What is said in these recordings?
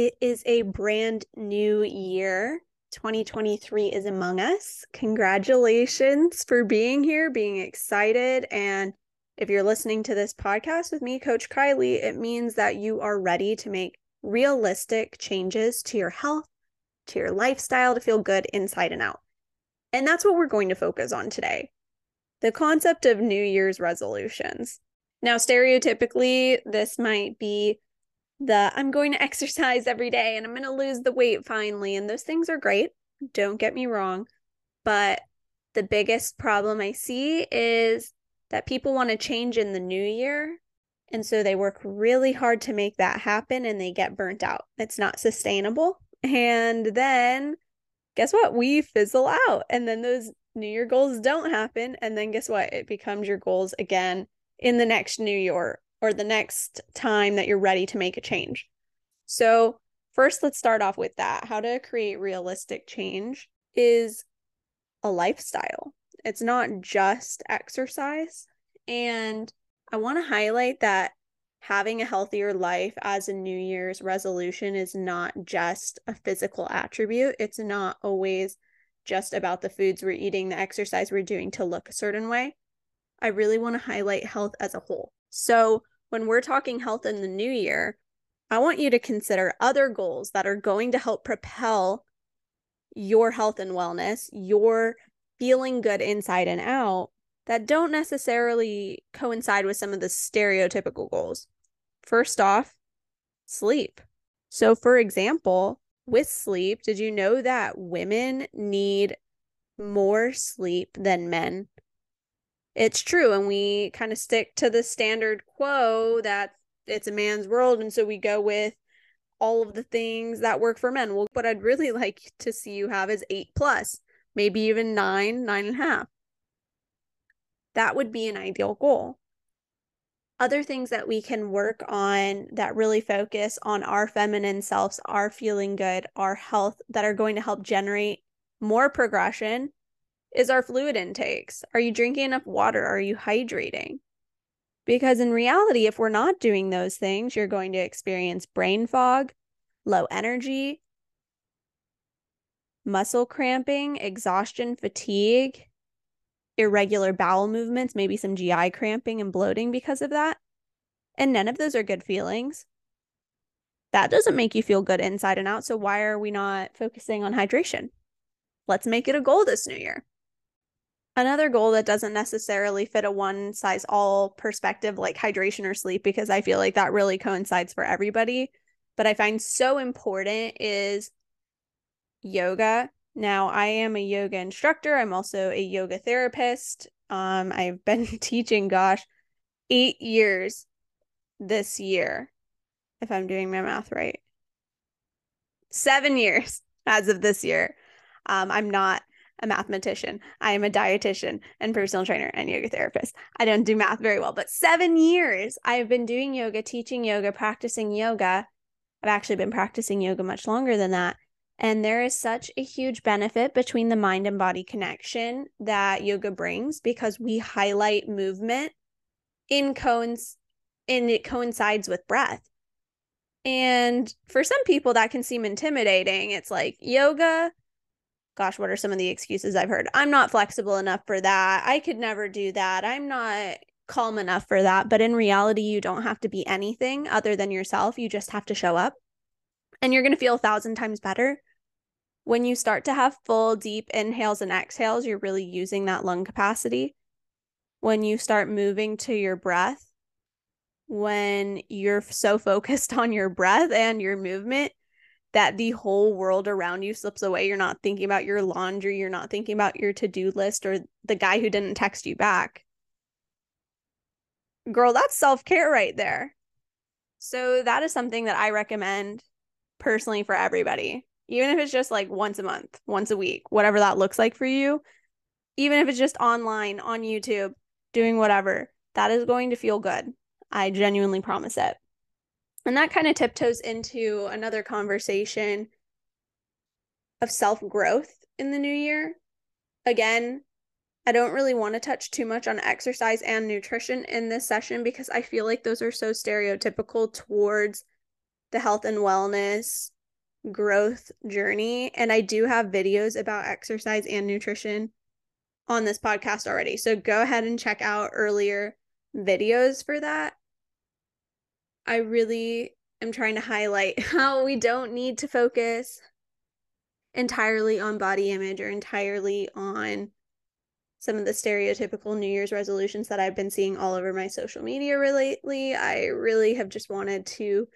It is a brand new year. 2023 is among us. Congratulations for being here, being excited. And if you're listening to this podcast with me, Coach Kylie, it means that you are ready to make realistic changes to your health, to your lifestyle to feel good inside and out. And that's what we're going to focus on today the concept of New Year's resolutions. Now, stereotypically, this might be the I'm going to exercise every day and I'm going to lose the weight finally. And those things are great. Don't get me wrong. But the biggest problem I see is that people want to change in the new year. And so they work really hard to make that happen and they get burnt out. It's not sustainable. And then guess what? We fizzle out. And then those New Year goals don't happen. And then guess what? It becomes your goals again in the next New Year or the next time that you're ready to make a change. So, first, let's start off with that. How to create realistic change is a lifestyle, it's not just exercise. And I want to highlight that having a healthier life as a New Year's resolution is not just a physical attribute. It's not always just about the foods we're eating, the exercise we're doing to look a certain way. I really want to highlight health as a whole. So, when we're talking health in the new year, I want you to consider other goals that are going to help propel your health and wellness, your feeling good inside and out that don't necessarily coincide with some of the stereotypical goals. First off, sleep. So, for example, with sleep, did you know that women need more sleep than men? It's true and we kind of stick to the standard quo that it's a man's world and so we go with all of the things that work for men. Well what i'd really like to see you have is eight plus maybe even nine nine and a half. That would be an ideal goal. Other things that we can work on that really focus on our feminine selves, our feeling good, our health, that are going to help generate more progression is our fluid intakes. Are you drinking enough water? Are you hydrating? Because in reality, if we're not doing those things, you're going to experience brain fog, low energy, muscle cramping, exhaustion, fatigue, irregular bowel movements, maybe some GI cramping and bloating because of that. And none of those are good feelings. That doesn't make you feel good inside and out. So, why are we not focusing on hydration? Let's make it a goal this new year another goal that doesn't necessarily fit a one size all perspective like hydration or sleep because I feel like that really coincides for everybody but I find so important is yoga. Now I am a yoga instructor. I'm also a yoga therapist. Um I've been teaching gosh 8 years this year if I'm doing my math right. 7 years as of this year. Um, I'm not a mathematician. I am a dietitian and personal trainer and yoga therapist. I don't do math very well, but seven years I've been doing yoga, teaching yoga, practicing yoga. I've actually been practicing yoga much longer than that. And there is such a huge benefit between the mind and body connection that yoga brings because we highlight movement in cones and it coincides with breath. And for some people that can seem intimidating. It's like yoga gosh, what are some of the excuses I've heard? I'm not flexible enough for that. I could never do that. I'm not calm enough for that. But in reality, you don't have to be anything other than yourself. You just have to show up. And you're going to feel a thousand times better. When you start to have full, deep inhales and exhales, you're really using that lung capacity. When you start moving to your breath, when you're so focused on your breath and your movement, that the whole world around you slips away. You're not thinking about your laundry, you're not thinking about your to do list or the guy who didn't text you back. Girl, that's self care right there. So, that is something that I recommend personally for everybody, even if it's just like once a month, once a week, whatever that looks like for you. Even if it's just online on YouTube, doing whatever, that is going to feel good. I genuinely promise it. And that kind of tiptoes into another conversation of self growth in the new year. Again, I don't really want to touch too much on exercise and nutrition in this session because I feel like those are so stereotypical towards the health and wellness growth journey. And I do have videos about exercise and nutrition on this podcast already. So go ahead and check out earlier videos for that. I really am trying to highlight how we don't need to focus entirely on body image or entirely on some of the stereotypical New Year's resolutions that I've been seeing all over my social media lately. I really have just wanted to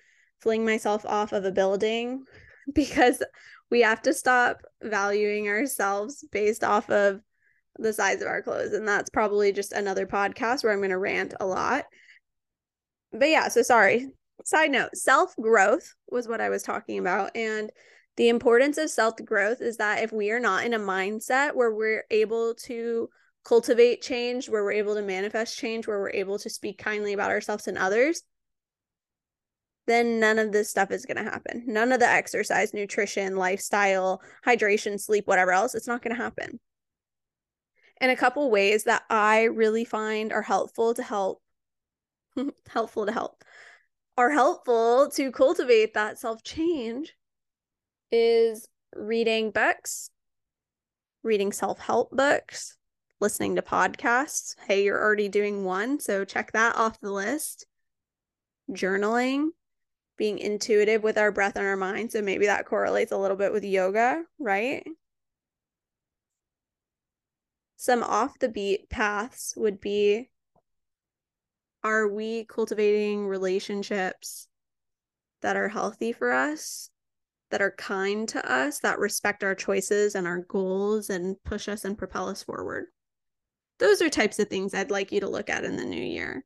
fling myself off of a building because we have to stop valuing ourselves based off of the size of our clothes. And that's probably just another podcast where I'm going to rant a lot. But yeah, so sorry. Side note self growth was what I was talking about. And the importance of self growth is that if we are not in a mindset where we're able to cultivate change, where we're able to manifest change, where we're able to speak kindly about ourselves and others, then none of this stuff is going to happen. None of the exercise, nutrition, lifestyle, hydration, sleep, whatever else, it's not going to happen. And a couple ways that I really find are helpful to help helpful to help are helpful to cultivate that self-change is reading books, reading self-help books, listening to podcasts. Hey, you're already doing one, so check that off the list. Journaling, being intuitive with our breath and our mind. So maybe that correlates a little bit with yoga, right? Some off the beat paths would be are we cultivating relationships that are healthy for us, that are kind to us, that respect our choices and our goals and push us and propel us forward? Those are types of things I'd like you to look at in the new year.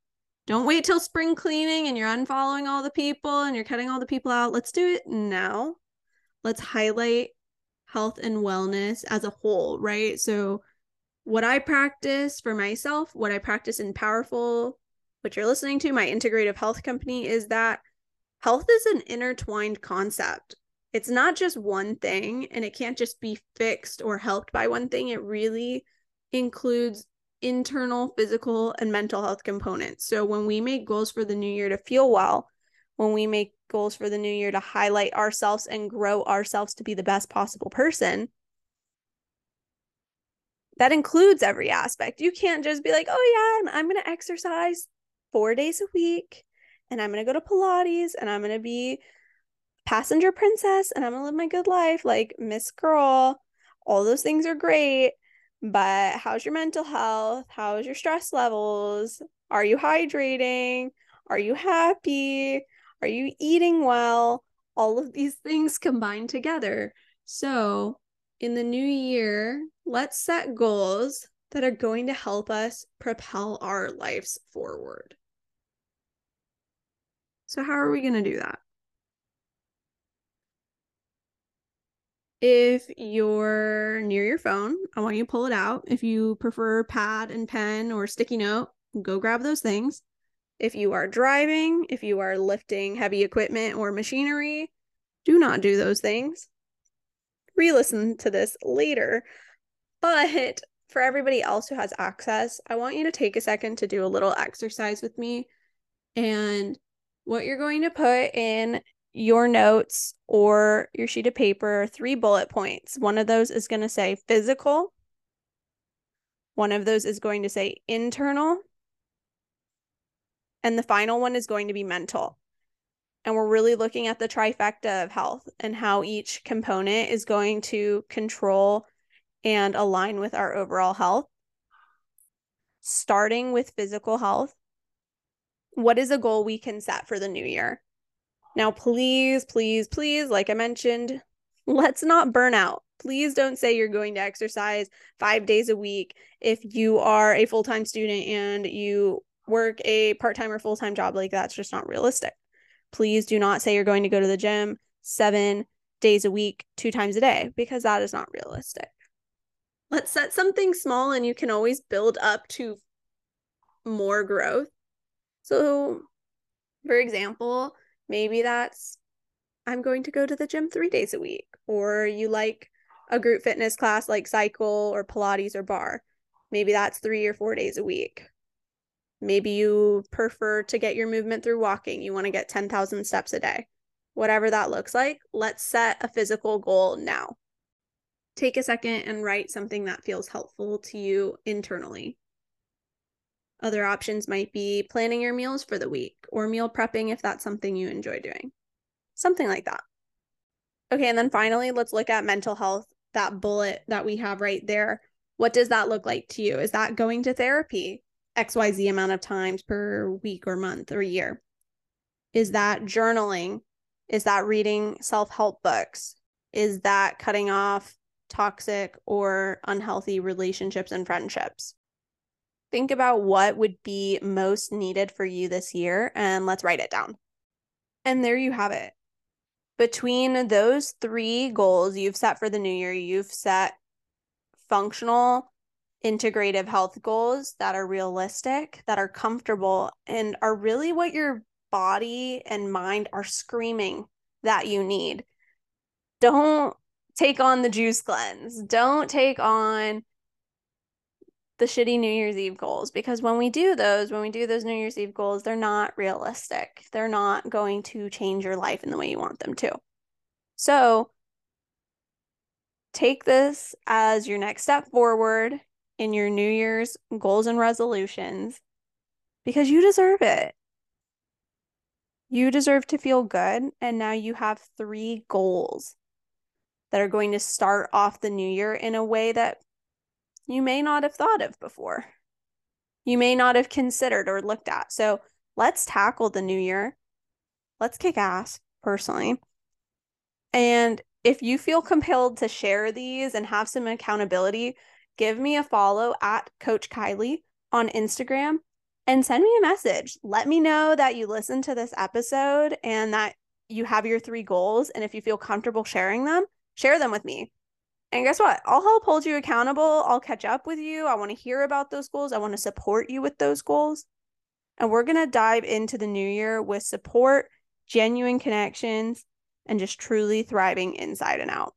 Don't wait till spring cleaning and you're unfollowing all the people and you're cutting all the people out. Let's do it now. Let's highlight health and wellness as a whole, right? So, what I practice for myself, what I practice in Powerful, what you're listening to, my integrative health company, is that health is an intertwined concept. It's not just one thing and it can't just be fixed or helped by one thing. It really includes internal, physical, and mental health components. So when we make goals for the new year to feel well, when we make goals for the new year to highlight ourselves and grow ourselves to be the best possible person, that includes every aspect. You can't just be like, oh, yeah, I'm, going to exercise four days a week and I'm going to go to Pilates and I'm going to be passenger princess and I'm going to live my good life like Miss Girl. All those things are great. But how's your mental health? How's your stress levels? Are you hydrating? Are you happy? Are you eating well? All of these things combined together. So, in the new year, let's set goals that are going to help us propel our lives forward. So, how are we going to do that? If you're near your phone, I want you to pull it out. If you prefer pad and pen or sticky note, go grab those things. If you are driving, if you are lifting heavy equipment or machinery, do not do those things. Re listen to this later. But for everybody else who has access, I want you to take a second to do a little exercise with me. And what you're going to put in your notes or your sheet of paper three bullet points. One of those is going to say physical, one of those is going to say internal, and the final one is going to be mental. And we're really looking at the trifecta of health and how each component is going to control and align with our overall health. Starting with physical health, what is a goal we can set for the new year? Now, please, please, please, like I mentioned, let's not burn out. Please don't say you're going to exercise five days a week if you are a full time student and you work a part time or full time job. Like, that's just not realistic. Please do not say you're going to go to the gym seven days a week, two times a day, because that is not realistic. Let's set something small and you can always build up to more growth. So, for example, Maybe that's I'm going to go to the gym three days a week, or you like a group fitness class like cycle or Pilates or barre. Maybe that's three or four days a week. Maybe you prefer to get your movement through walking. You want to get 10,000 steps a day. whatever that looks like, let's set a physical goal now. Take a second and write something that feels helpful to you internally. Other options might be planning your meals for the week or meal prepping if that's something you enjoy doing. Something like that. Okay, and then finally, let's look at mental health, that bullet that we have right there. What does that look like to you? Is that going to therapy XYZ amount of times per week or month or year? Is that journaling? Is that reading self help books? Is that cutting off toxic or unhealthy relationships and friendships? Think about what would be most needed for you this year and let's write it down. And there you have it. Between those three goals you've set for the new year, you've set functional, integrative health goals that are realistic, that are comfortable, and are really what your body and mind are screaming that you need. Don't take on the juice cleanse. Don't take on the shitty New Year's Eve goals because when we do those, when we do those New Year's Eve goals, they're not realistic. They're not going to change your life in the way you want them to. So take this as your next step forward in your New Year's goals and resolutions because you deserve it. You deserve to feel good. And now you have three goals that are going to start off the new year in a way that you may not have thought of before. You may not have considered or looked at. So let's tackle the new year. Let's kick ass, personally. And if you feel compelled to share these and have some accountability, give me a follow at Coach Kylie on Instagram and send me a message. Let me know that you listened to this episode and that you have your three goals. And if you feel comfortable sharing them, share them with me. And guess what? I'll help hold you accountable. I'll catch up with you. I want to hear about those goals. I want to support you with those goals. And we're going to dive into the new year with support, genuine connections, and just truly thriving inside and out.